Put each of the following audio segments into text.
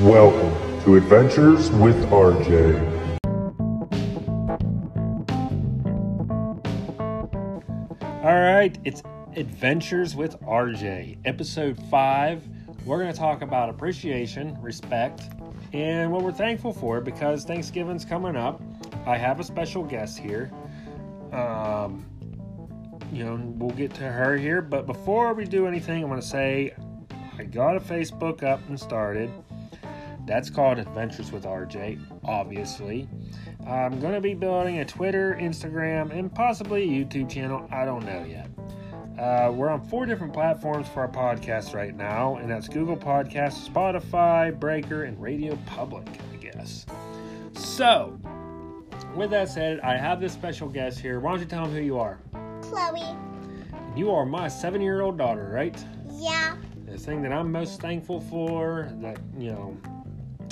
Welcome to Adventures with RJ. All right, it's Adventures with RJ, episode five. We're going to talk about appreciation, respect, and what we're thankful for because Thanksgiving's coming up. I have a special guest here. Um, you know, we'll get to her here, but before we do anything, I want to say I got a Facebook up and started. That's called Adventures with RJ, obviously. I'm going to be building a Twitter, Instagram, and possibly a YouTube channel. I don't know yet. Uh, we're on four different platforms for our podcast right now, and that's Google Podcasts, Spotify, Breaker, and Radio Public, I guess. So, with that said, I have this special guest here. Why don't you tell them who you are? Chloe. You are my seven year old daughter, right? Yeah. The thing that I'm most thankful for, that, you know,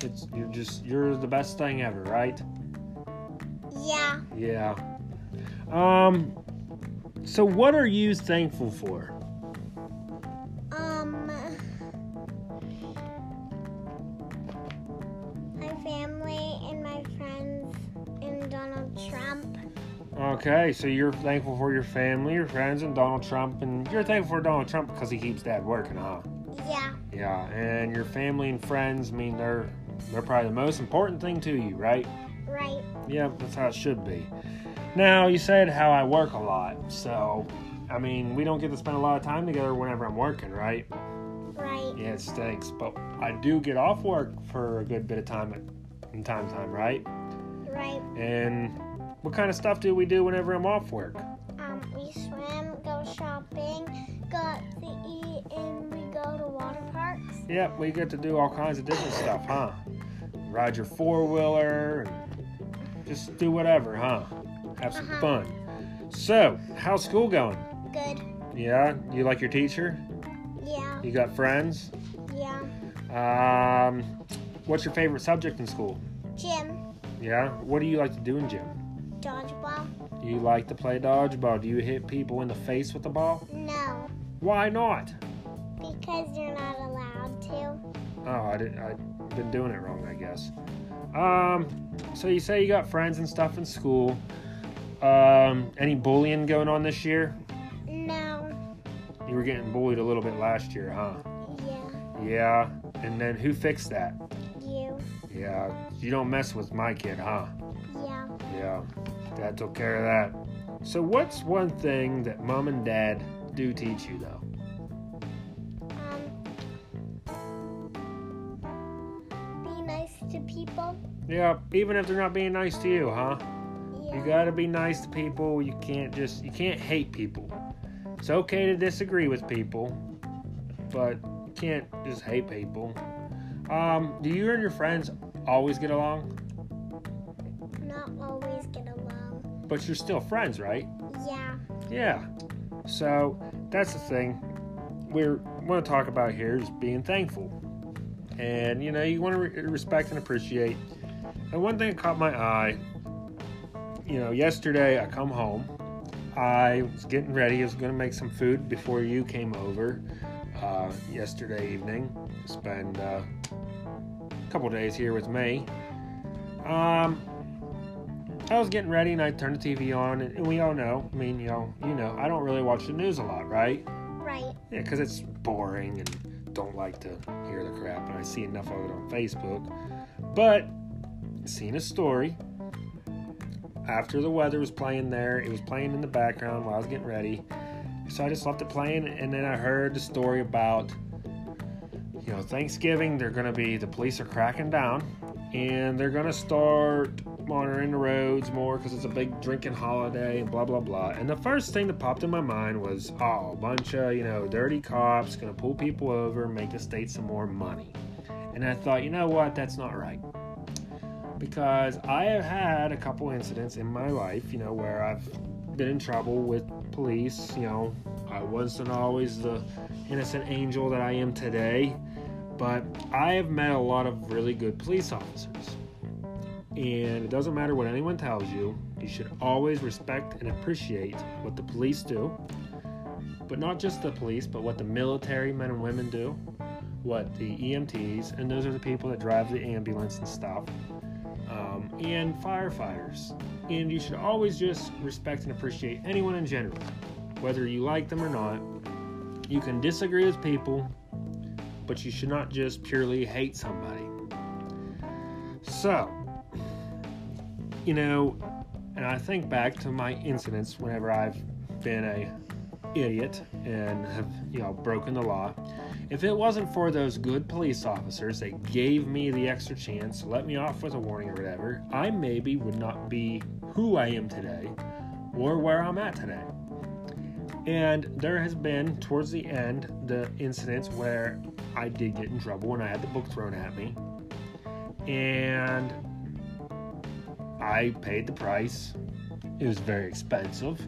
it's you're just you're the best thing ever, right? Yeah. Yeah. Um so what are you thankful for? Um. My family and my friends and Donald Trump. Okay, so you're thankful for your family, your friends, and Donald Trump, and you're thankful for Donald Trump because he keeps dad working, huh? Yeah. Yeah, and your family and friends I mean they're they're probably the most important thing to you, right? Right. Yeah, that's how it should be. Now, you said how I work a lot, so I mean, we don't get to spend a lot of time together whenever I'm working, right? Right. Yeah, it stinks, but I do get off work for a good bit of time at in time time, right? Right. And what kind of stuff do we do whenever I'm off work? Um. We swim, go shopping, go Yeah, we get to do all kinds of different stuff, huh? Ride your four wheeler, and just do whatever, huh? Have some Uh-huh. fun. So, how's school going? Good. Yeah, you like your teacher? Yeah. You got friends? Yeah. Um, what's your favorite subject in school? Gym. Yeah, what do you like to do in gym? Dodgeball. You like to play dodgeball? Do you hit people in the face with the ball? No. Why not? Because you're not allowed to. Oh, I did. I've been doing it wrong, I guess. Um, so you say you got friends and stuff in school. Um, any bullying going on this year? No. You were getting bullied a little bit last year, huh? Yeah. Yeah. And then who fixed that? You. Yeah. You don't mess with my kid, huh? Yeah. Yeah. Dad took care of that. So what's one thing that mom and dad do teach you though? To people. Yeah, even if they're not being nice to you, huh? Yeah. You gotta be nice to people. You can't just you can't hate people. It's okay to disagree with people, but you can't just hate people. Um, do you and your friends always get along? Not always get along. But you're still friends, right? Yeah. Yeah. So that's the thing we're want to talk about here is being thankful, and you know you want to re- respect and appreciate. And one thing that caught my eye, you know, yesterday I come home, I was getting ready. I was going to make some food before you came over uh, yesterday evening. Spend uh, a couple days here with me. Um, I was getting ready and I turned the TV on, and, and we all know. I mean, you know, you know, I don't really watch the news a lot, right? Right. Yeah, because it's boring and don't like to hear the crap, and I see enough of it on Facebook. But seen a story after the weather was playing there. It was playing in the background while I was getting ready, so I just left it playing, and then I heard the story about you know Thanksgiving. They're going to be the police are cracking down, and they're going to start monitoring the roads more because it's a big drinking holiday and blah blah blah. And the first thing that popped in my mind was, oh, a bunch of you know dirty cops going to pull people over, and make the state some more money. And I thought, you know what, that's not right. Because I have had a couple incidents in my life, you know, where I've been in trouble with police. You know, I wasn't always the innocent angel that I am today, but I have met a lot of really good police officers. And it doesn't matter what anyone tells you, you should always respect and appreciate what the police do. But not just the police, but what the military men and women do, what the EMTs, and those are the people that drive the ambulance and stuff, um, and firefighters. And you should always just respect and appreciate anyone in general, whether you like them or not. You can disagree with people, but you should not just purely hate somebody. So, you know, and I think back to my incidents whenever I've been a idiot and have, you know, broken the law. If it wasn't for those good police officers that gave me the extra chance, let me off with a warning or whatever, I maybe would not be who I am today or where I'm at today. And there has been, towards the end, the incidents where I did get in trouble when I had the book thrown at me. And I paid the price. It was very expensive.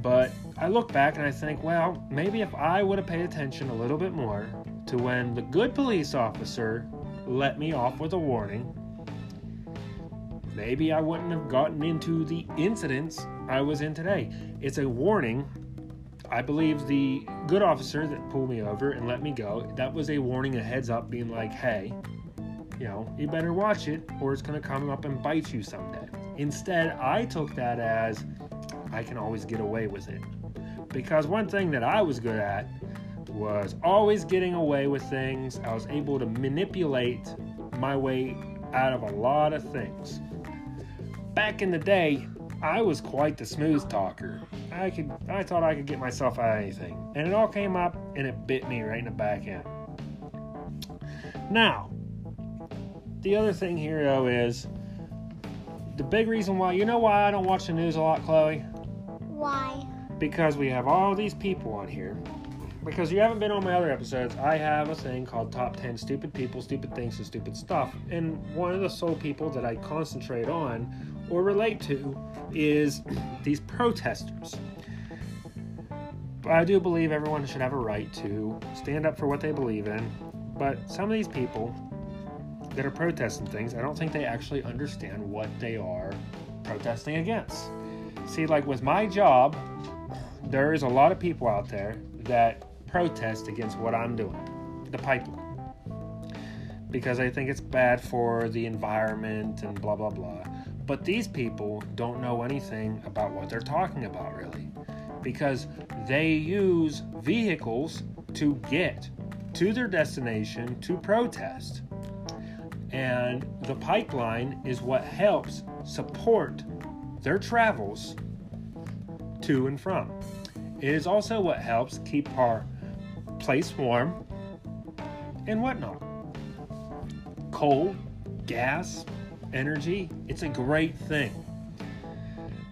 But I look back and I think, well, maybe if I would have paid attention a little bit more to when the good police officer let me off with a warning, maybe I wouldn't have gotten into the incidents I was in today. It's a warning. I believe the good officer that pulled me over and let me go, that was a warning, a heads up, being like, hey, you know, you better watch it or it's going to come up and bite you someday. Instead, I took that as I can always get away with it. Because one thing that I was good at was always getting away with things. I was able to manipulate my way out of a lot of things. Back in the day, I was quite the smooth talker. I could I thought I could get myself out of anything. And it all came up and it bit me right in the back end. Now, the other thing here though is the big reason why you know why I don't watch the news a lot, Chloe? Why? Because we have all these people on here. Because you haven't been on my other episodes, I have a thing called Top 10 Stupid People, Stupid Things, and Stupid Stuff. And one of the sole people that I concentrate on or relate to is these protesters. But I do believe everyone should have a right to stand up for what they believe in. But some of these people that are protesting things, I don't think they actually understand what they are protesting against. See, like with my job, there is a lot of people out there that protest against what I'm doing, the pipeline, because I think it's bad for the environment and blah, blah, blah. But these people don't know anything about what they're talking about, really, because they use vehicles to get to their destination to protest. And the pipeline is what helps support their travels to and from. It is also what helps keep our place warm and whatnot. Coal, gas, energy, it's a great thing.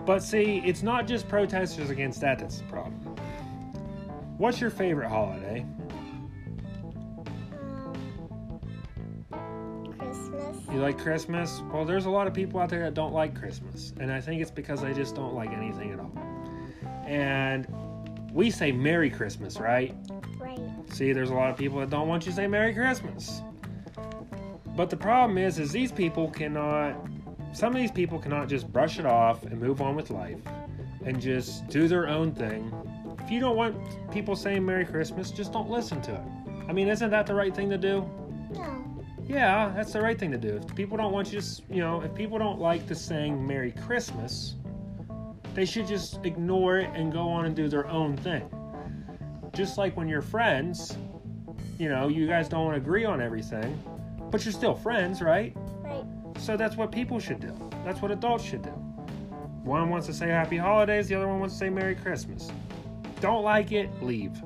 But see, it's not just protesters against that that's the problem. What's your favorite holiday? You like Christmas? Well, there's a lot of people out there that don't like Christmas, and I think it's because they just don't like anything at all. And we say Merry Christmas, right? Right. See, there's a lot of people that don't want you to say Merry Christmas. But the problem is, is these people cannot. Some of these people cannot just brush it off and move on with life, and just do their own thing. If you don't want people saying Merry Christmas, just don't listen to it. I mean, isn't that the right thing to do? No. Yeah, that's the right thing to do. If people don't want you to, you know, if people don't like the saying Merry Christmas, they should just ignore it and go on and do their own thing. Just like when you're friends, you know, you guys don't agree on everything, but you're still friends, right? Right. So that's what people should do. That's what adults should do. One wants to say Happy Holidays, the other one wants to say Merry Christmas. Don't like it, leave.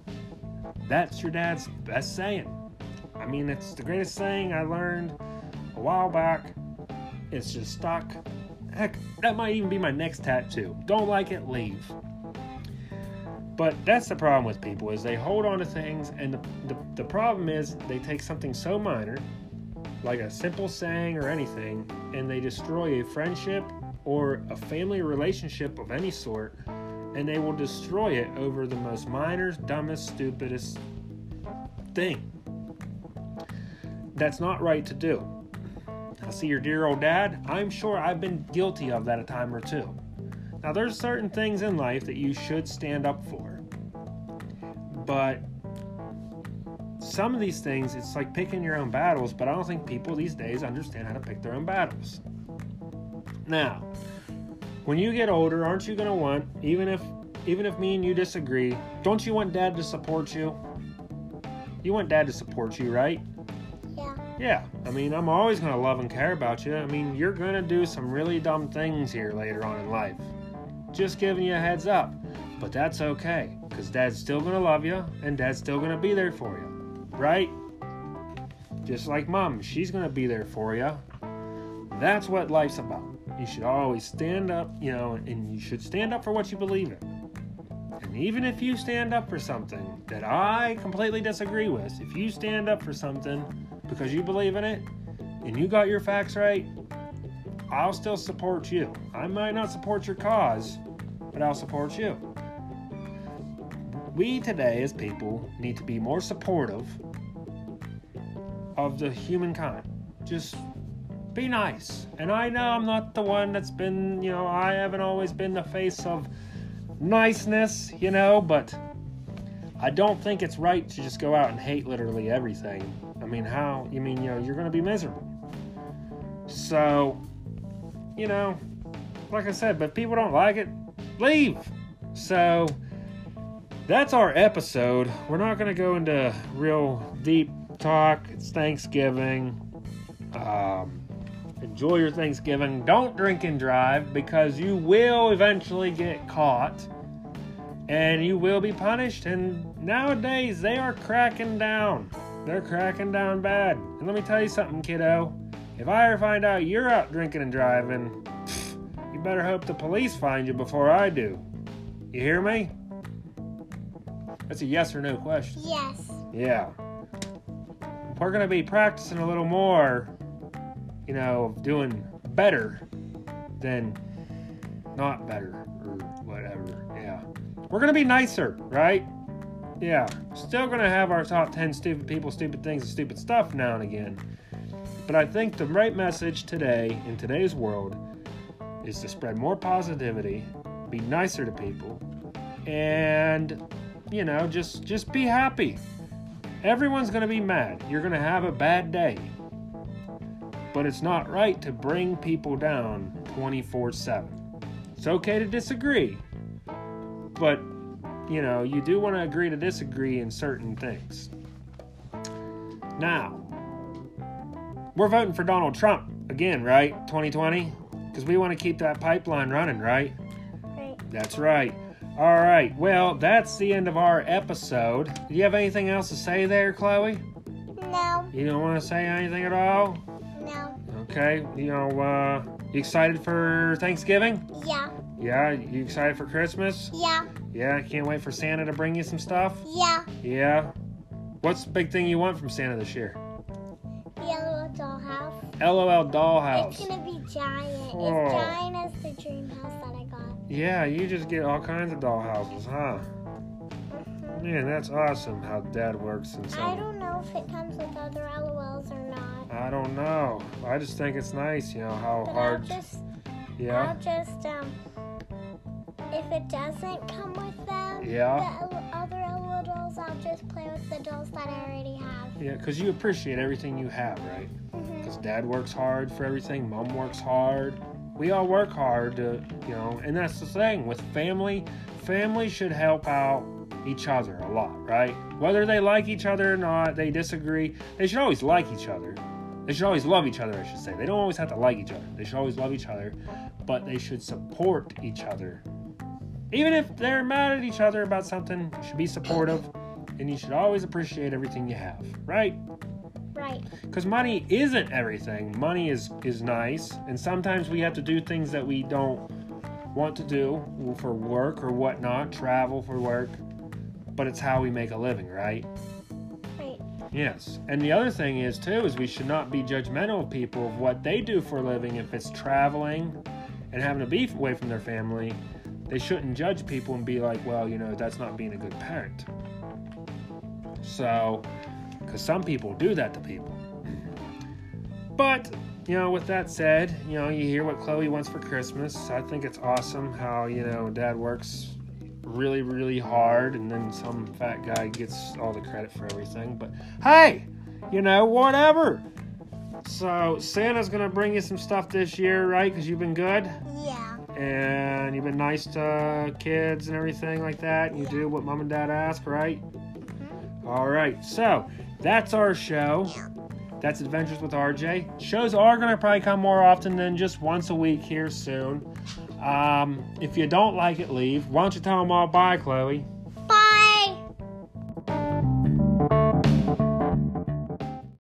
That's your dad's best saying. I mean, it's the greatest saying I learned a while back. It's just stuck. Heck, that might even be my next tattoo. Don't like it, leave. But that's the problem with people is they hold on to things, and the, the, the problem is they take something so minor, like a simple saying or anything, and they destroy a friendship or a family relationship of any sort, and they will destroy it over the most minor, dumbest, stupidest thing. That's not right to do. I see your dear old dad. I'm sure I've been guilty of that a time or two. Now, there's certain things in life that you should stand up for, but some of these things, it's like picking your own battles, but I don't think people these days understand how to pick their own battles. Now, when you get older, aren't you gonna want, even if even if me and you disagree, don't you want dad to support you? You want dad to support you, right? Yeah. I mean, I'm always gonna love and care about you. I mean, you're gonna do some really dumb things here later on in life. Just giving you a heads up. But that's okay, because dad's still gonna love you and dad's still gonna be there for you. Right? Just like mom, she's gonna be there for you. That's what life's about. You should always stand up, you know, and you should stand up for what you believe in. And even if you stand up for something that I completely disagree with, if you stand up for something because you believe in it and you got your facts right, I'll still support you. I might not support your cause, but I'll support you. We today, as people, need to be more supportive of the humankind. Just be nice. And I know I'm not the one that's been, you know, I haven't always been the face of niceness, you know, but I don't think it's right to just go out and hate literally everything. I mean, how? You mean, you know, you're going to be miserable. So, you know, like I said, but people don't like it, leave. So, that's our episode. We're not going to go into real deep talk. It's Thanksgiving. Um, enjoy your Thanksgiving. Don't drink and drive because you will eventually get caught and you will be punished. And nowadays, they are cracking down. They're cracking down bad. And let me tell you something, kiddo. If I ever find out you're out drinking and driving, you better hope the police find you before I do. You hear me? That's a yes or no question. Yes. Yeah. We're going to be practicing a little more, you know, doing better than not better or whatever. Yeah. We're to be nicer, right? Yeah. Still to have our top 10 stupid people, stupid things, and stupid stuff now and again. But I think the right message today, in today's world, is to spread more positivity, be nicer to people, and you know, just just be happy. Everyone's to be mad. You're to have a bad day. But it's not right to bring people down 24/7. It's okay to disagree. But you know, you do want to agree to disagree in certain things. Now, we're voting for Donald Trump again, right? 2020 because we want to keep that pipeline running, right? Right. That's right. All right. Well, that's the end of our episode. Do you have anything else to say there, Chloe? No. You don't want to say anything at all? No. Okay. You know, uh, you excited for Thanksgiving? Yeah. Yeah. You excited for Christmas? Yeah. Yeah. Can't wait for Santa to bring you some stuff. Yeah. Yeah. What's the big thing you want from Santa this year? LOL dollhouse. LOL dollhouse. It's gonna be giant. Oh. It's giant as the dream house that I got. Yeah, you just get all kinds of dollhouses, huh? Man, that's awesome how Dad works and stuff. I don't know if it comes with other LOLs or not. I don't know. I just think it's nice, you know, how But hard. I'll just Yeah. I'll just um if it doesn't come with them, Yeah. the other dolls, I'll just play with the dolls that I already have. Yeah, because you appreciate everything you have, right? Because Dad works hard for everything, Mom works hard. We all work hard to, you know, and that's the thing with family. Family should help out each other a lot, right? Whether they like each other or not, they disagree. They should always like each other. They should always love each other, I should say. They don't always have to like each other. They should always love each other, but they should support each other. Even if they're mad at each other about something, you should be supportive and you should always appreciate everything you have, right? Right. because money isn't everything money is is nice and sometimes we have to do things that we don't want to do for work or whatnot travel for work but it's how we make a living right Right. Yes. And the other thing is too is we should not be judgmental of people of what they do for a living. If it's traveling and having to be away from their family they shouldn't judge people and be like well you know that's not being a good parent. So because some people do that to people. But you know with that said you know you hear what chloe wants for christmas. I think it's awesome how you know dad works really, really hard, and then some fat guy gets all the credit for everything. But hey, you know, whatever. So Santa's gonna bring you some stuff this year, right? Because you've been good Yeah. and you've been nice to kids and everything like that. And you do what mom and dad ask, right? Mm-hmm. All right. So that's our show. Yeah. That's Adventures with RJ. Shows are to probably come more often than just once a week here soon. Um, if you don't like it, leave. Why don't you tell them all bye, Chloe?